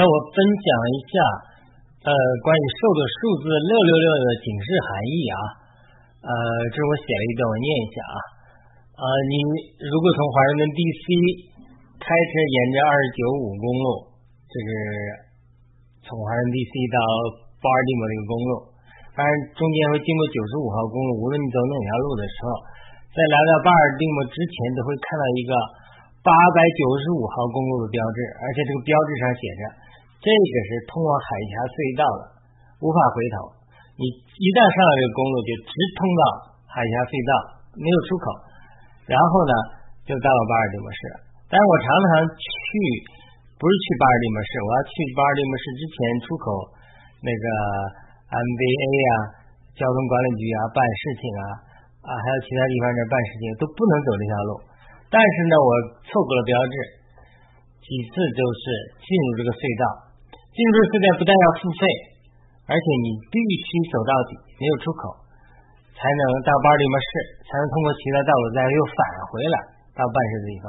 那我分享一下，呃，关于兽的数字六六六的警示含义啊，呃，这是我写了一段，我念一下啊，呃，你如果从华盛顿 DC 开车沿着二九五公路，就是从华盛顿 DC 到巴尔的摩这个公路，当然中间会经过九十五号公路，无论你走哪条路的时候，在来到巴尔的摩之前，都会看到一个八百九十五号公路的标志，而且这个标志上写着。这个是通往海峡隧道的，无法回头。你一旦上了这个公路，就直通到海峡隧道，没有出口。然后呢，就到了巴尔的摩市。但是我常常去，不是去巴尔的摩市，我要去巴尔的摩市之前出口那个 MBA 啊，交通管理局啊办事情啊啊，还有其他地方这办事情都不能走这条路。但是呢，我错过了标志，几次就是进入这个隧道。进入寺庙不但要付费，而且你必须走到底，没有出口，才能到巴里摩市，才能通过其他道路再又返回来到办事的地方。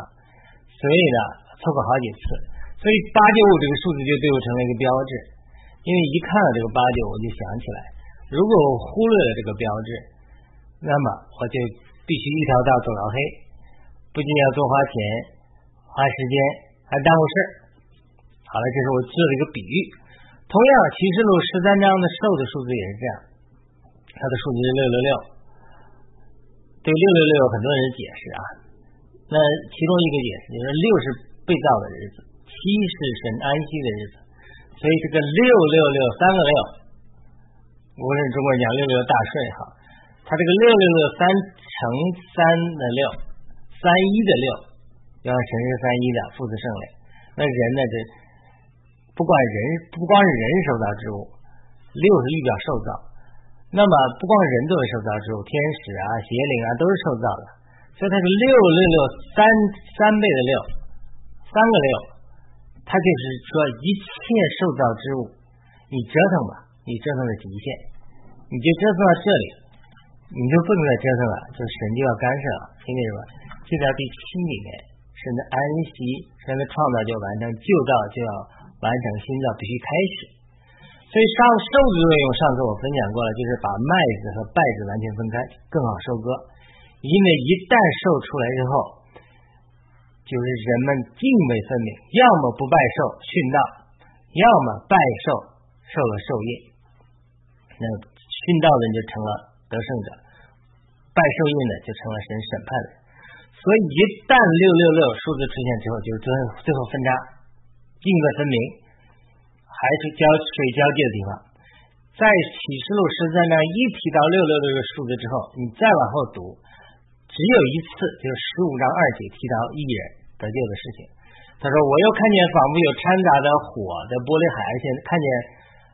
所以呢，错过好几次，所以八九五这个数字就对我成了一个标志。因为一看到这个八九，我就想起来，如果我忽略了这个标志，那么我就必须一条道走到黑，不仅要多花钱、花时间，还耽误事儿。好了，这是我做了一个比喻。同样，启示录十三章的兽的数字也是这样，它的数字是六六六。对六六六有很多人解释啊。那其中一个解释就是六是被造的日子，七是神安息的日子，所以这个六六六三个六，无论中国人讲六六大顺也好，它这个六六六三乘三的六，三一的六，要神是三一的父子圣类，那人呢这。不管人，不光是人受造之物，六是预表受造。那么不光人都是受造之物，天使啊、邪灵啊都是受造的。所以它是六六六三三倍的六，三个六，它就是说一切受造之物，你折腾吧，你折腾的极限，你就折腾到这里，你就不能再折腾了，就神就要干涉了，听明白吧？就在第七里面，神的安息，神的创造就完成，旧造就要。完成新造必须开始，所以上受的作用，上次我分享过了，就是把麦子和稗子完全分开，更好收割。因为一旦受出来之后，就是人们泾渭分明，要么不拜寿殉道，要么拜寿受了受业。那殉道的人就成了得胜者，拜受业的就成了神审判的。所以一旦六六六数字出现之后，就是最后最后分叉。泾渭分明，还是交水交界的地方。在启示录十三章一提到六六六个数字之后，你再往后读，只有一次，就是十五章二节提到一人得救的事情。他说：“我又看见仿佛有掺杂的火的玻璃海，而且看见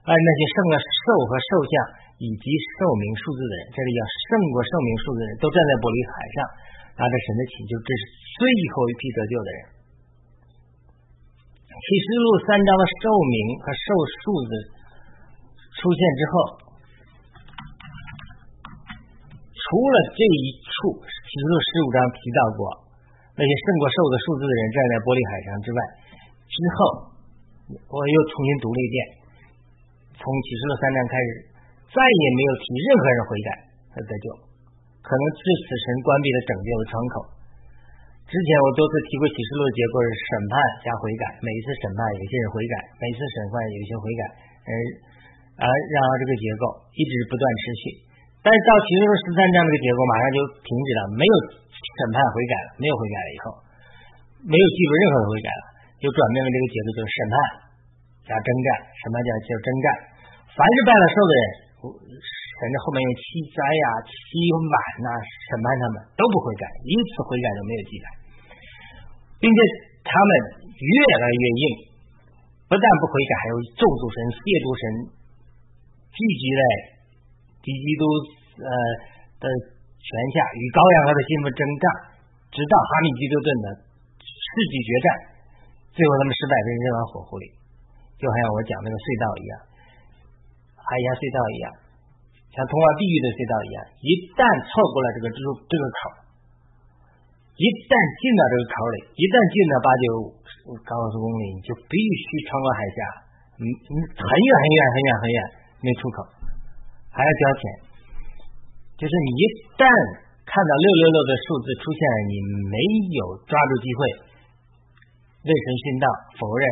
呃那些胜了兽和兽像以及寿命数字的人，这里叫胜过寿命数字的人都站在玻璃海上，拿着神的祈求，这是最后一批得救的人。”启示录三章的寿名和寿数字出现之后，除了这一处启示录十五章提到过那些胜过寿的数字的人站在玻璃海上之外，之后我又重新读了一遍，从启示录三章开始，再也没有提任何人悔改和得救，可能是此神关闭了拯救的窗口。之前我多次提过启示录的结构是审判加悔改，每一次审判有些人悔改，每一次审判有些悔改，而而然后这个结构一直不断持续。但是到启示录十三章这个结构马上就停止了，没有审判悔改了，没有悔改了以后，没有记录任何的悔改了，就转变为这个结构就是审判加征战，审判叫叫征战？凡是拜了受的人，甚至后面用七灾呀、七满呐审判他们都不悔改，一次悔改都没有记载。并且他们越来越硬，不但不悔改，还有咒诅神、亵渎神，聚集在敌基督呃的权下，与羔羊和的心腹征战，直到哈密基督顿的世纪决战，最后他们失败，被扔到火湖里，就好像我讲那个隧道一样，海峡隧道一样，像通往地狱的隧道一样，一旦错过了这个这这个口。一旦进到这个口里，一旦进到八九高速公里，你就必须穿过海峡，嗯嗯，很远很远很远很远没出口，还要交钱。就是你一旦看到六六六的数字出现了，你没有抓住机会，未神殉道否认。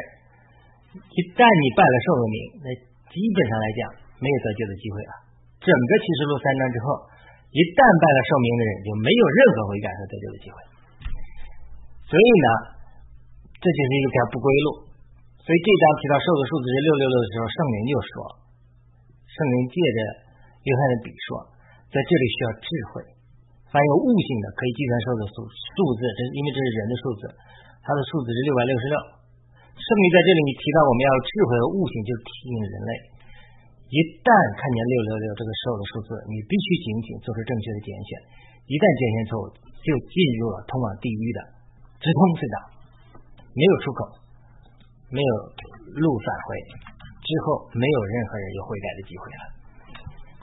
一旦你拜了寿的名，那基本上来讲没有得救的机会了。整个启示录三章之后，一旦拜了寿名的人，就没有任何悔改和得救的机会。所以呢，这就是一条不归路。所以这章提到寿的数字是六六六的时候，圣灵就说，圣灵借着约翰的笔说，在这里需要智慧。凡有悟性的，可以计算寿的数数字，这因为这是人的数字，它的数字是六百六十六。圣灵在这里提到我们要智慧和悟性，就提醒人类，一旦看见六六六这个时候的数字，你必须警醒，做出正确的拣选。一旦拣选错误，就进入了通往地狱的直通隧道，没有出口，没有路返回，之后没有任何人有悔改的机会了。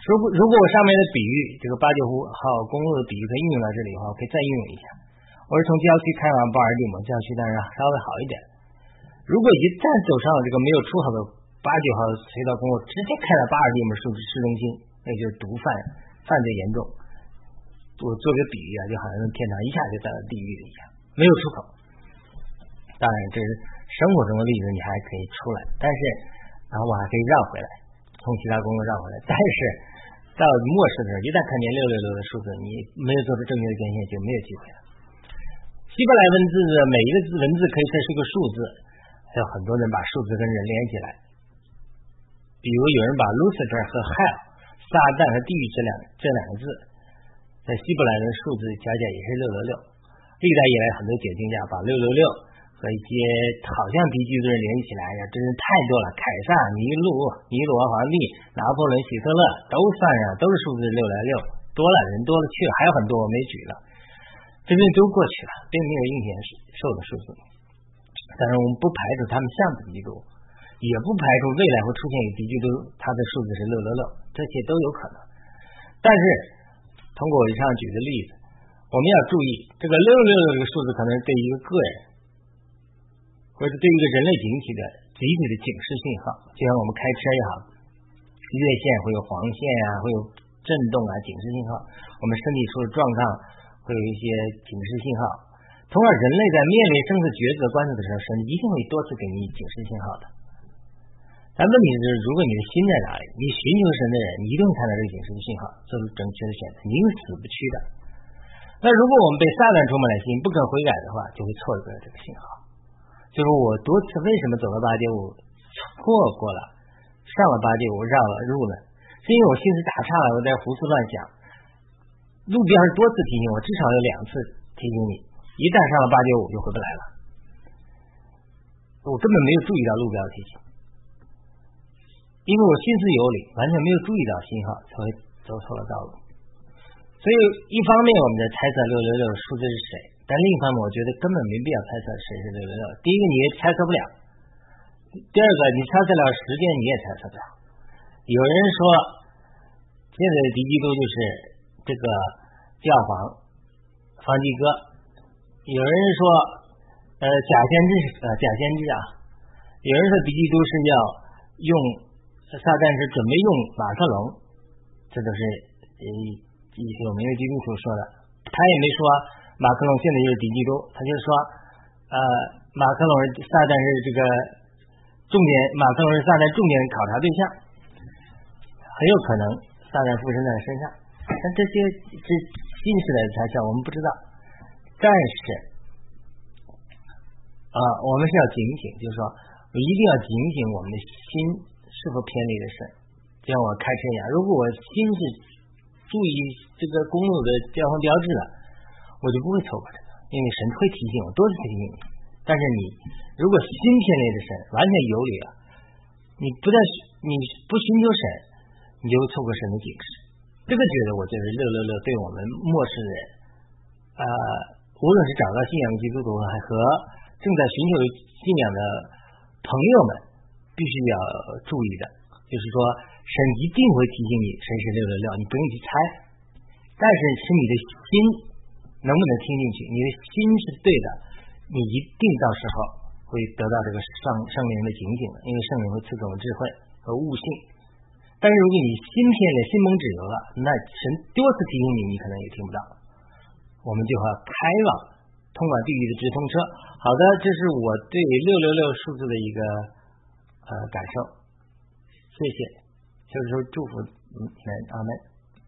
如果如果我上面的比喻，这个八九湖号公路的比喻可以应用到这里的话，我可以再应用一下。我是从郊区开往巴尔的摩郊区，当然稍微好一点。如果一旦走上了这个没有出口的八九号隧道公路，直接开到巴尔的摩市市中心，那就是毒贩犯罪严重。我做个比喻啊，就好像天堂一下就到了地狱一样，没有出口。当然这是生活中的例子，你还可以出来，但是然后我还可以绕回来，从其他公路绕回来。但是到末世的时候，一旦看见六六六的数字，你没有做出正确的捐献，就没有机会了。希伯来文字的每一个字文字可以算是个数字。还有很多人把数字跟人连起来，比如有人把 Lucifer 和 Hell 撒旦和地狱这两这两个字，在希伯来人数字加起来也是六六六。历代以来很多解经家把六六六和一些好像敌基督人联系起来，呀，真是太多了。凯撒、尼禄、尼罗皇帝、拿破仑、希特勒都算上，都是数字六来六，多了人多了去了，还有很多我没举了，这些都过去了，并没有应验寿的数字。但是我们不排除他们像敌基督，也不排除未来会出现一个敌基督，他的数字是六六六，这些都有可能。但是通过我以上举的例子，我们要注意，这个六六六这个数字可能对一个个人，或者对一个人类集体的集体的警示信号，就像我们开车也好，越线会有黄线啊，会有震动啊，警示信号；我们身体出了状况，会有一些警示信号。从而，人类在面临生死抉择关头的时候，神一定会多次给你警示信号的。但问题是，如果你的心在哪里，你寻求神的人，你一定会看到这个警示的信号，做出正确的选择，你是死不去的。那如果我们被撒旦充满了心，不肯悔改的话，就会错过了这个信号。就是我多次为什么走了八戒五，错过了，上了八戒五绕了路呢？是因为我心思打岔了，我在胡思乱想。路标是多次提醒我，至少有两次提醒你。一旦上了八九五就回不来了，我根本没有注意到路标提醒，因为我心思有理，完全没有注意到信号，才会走错了道路。所以一方面我们在猜测六六六的数字是谁，但另一方面我觉得根本没必要猜测谁是六六六。第一个你也猜测不了，第二个你猜测了时间你也猜测不了。有人说现在的敌基督就是这个教皇方济哥。有人说，呃，假先知，呃，假先知啊。有人说，敌基督是要用撒旦是准备用马克龙，这都是呃一些有名的基督徒说的。他也没说马克龙现在就是敌基督，他就说，呃，马克龙撒旦是这个重点，马克龙是撒旦重点考察对象，很有可能撒旦附身在身上。但这些是新时代的猜测，我们不知道。但是啊，我们是要警醒，就是说，一定要警醒我们的心是否偏离了神。就像我开车一样，如果我心是注意这个公路的交通标志了，我就不会错过这个，因为神会提醒我，多次提醒你。但是你如果心偏离了神，完全游离了，你不但你不寻求神，你就会错过神的警示。这个觉得我就是六六六，对我们末世人啊。无论是找到信仰的基督徒，还和正在寻求信仰的朋友们，必须要注意的，就是说，神一定会提醒你，神是六六六，你不用去猜。但是，是你的心能不能听进去？你的心是对的，你一定到时候会得到这个上圣灵的警醒，因为圣灵会赐给我们智慧和悟性。但是如果你心偏了、心蒙脂油了，那神多次提醒你，你可能也听不到。我们就要开往通往地狱的直通车。好的，这是我对六六六数字的一个呃感受。谢谢，就是说祝福你们，阿门。